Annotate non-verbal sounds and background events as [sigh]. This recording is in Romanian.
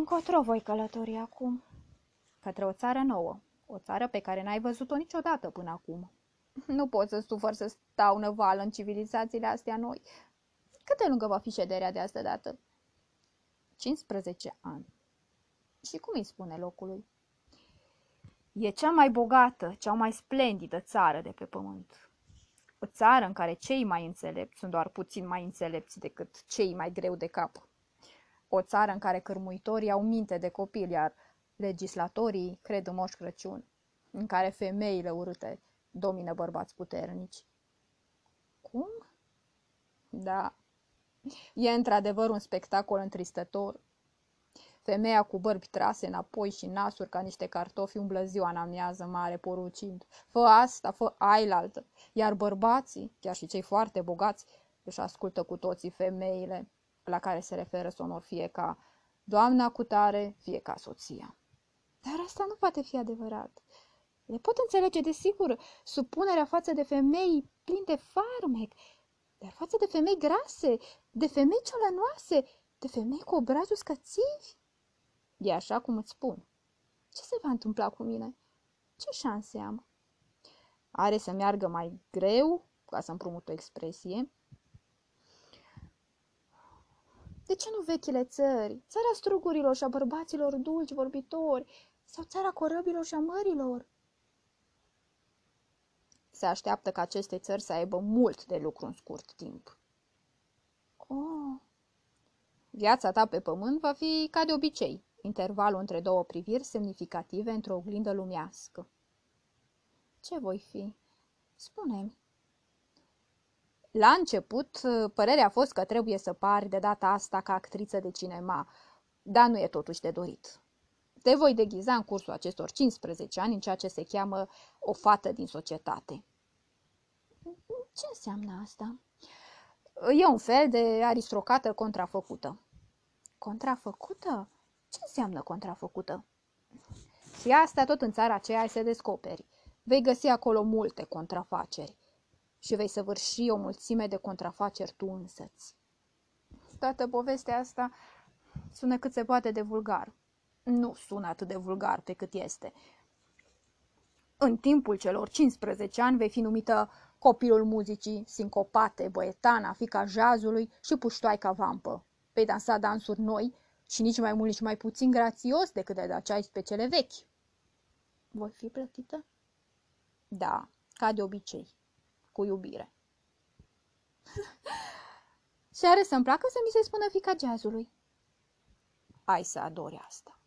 Încotro voi călători acum? Către o țară nouă, o țară pe care n-ai văzut-o niciodată până acum. Nu pot să sufăr să stau năvală în civilizațiile astea noi. Cât de lungă va fi șederea de asta dată? 15 ani. Și cum îi spune locului? E cea mai bogată, cea mai splendidă țară de pe pământ. O țară în care cei mai înțelepți sunt doar puțin mai înțelepți decât cei mai greu de cap. O țară în care cărmuitorii au minte de copil, iar legislatorii cred în Moș Crăciun, în care femeile urâte domină bărbați puternici. Cum? Da, e într-adevăr un spectacol întristător. Femeia cu bărbi trase înapoi și nasuri ca niște cartofi umblă ziua în amiază mare porucind. Fă asta, fă ailaltă. Iar bărbații, chiar și cei foarte bogați, își ascultă cu toții femeile la care se referă sonor fie ca doamna cu tare, fie ca soția. Dar asta nu poate fi adevărat. Le pot înțelege, desigur, supunerea față de femei plini de farmec, dar față de femei grase, de femei ciolănoase, de femei cu obrazul scățivi? E așa cum îți spun. Ce se va întâmpla cu mine? Ce șanse am? Are să meargă mai greu, ca să împrumut o expresie. De ce nu vechile țări? Țara strugurilor și a bărbaților dulci vorbitori? Sau țara corăbilor și a mărilor? Se așteaptă ca aceste țări să aibă mult de lucru în scurt timp. Oh. Viața ta pe pământ va fi ca de obicei, intervalul între două priviri semnificative într-o oglindă lumească. Ce voi fi? Spune-mi. La început, părerea a fost că trebuie să pari de data asta ca actriță de cinema, dar nu e totuși de dorit. Te voi deghiza în cursul acestor 15 ani în ceea ce se cheamă o fată din societate. Ce înseamnă asta? E un fel de aristrocată contrafăcută. Contrafăcută? Ce înseamnă contrafăcută? Și asta tot în țara aceea ai să descoperi. Vei găsi acolo multe contrafaceri și vei săvârși o mulțime de contrafaceri tu însăți. Toată povestea asta sună cât se poate de vulgar. Nu sună atât de vulgar pe cât este. În timpul celor 15 ani vei fi numită copilul muzicii, sincopate, băietana, fica jazului și puștoaica vampă. Vei dansa dansuri noi și nici mai mult, nici mai puțin grațios decât de daceai pe cele vechi. Voi fi plătită? Da, ca de obicei, cu iubire. [laughs] și are să-mi placă să mi se spună fica jazzului. Ai să adori asta.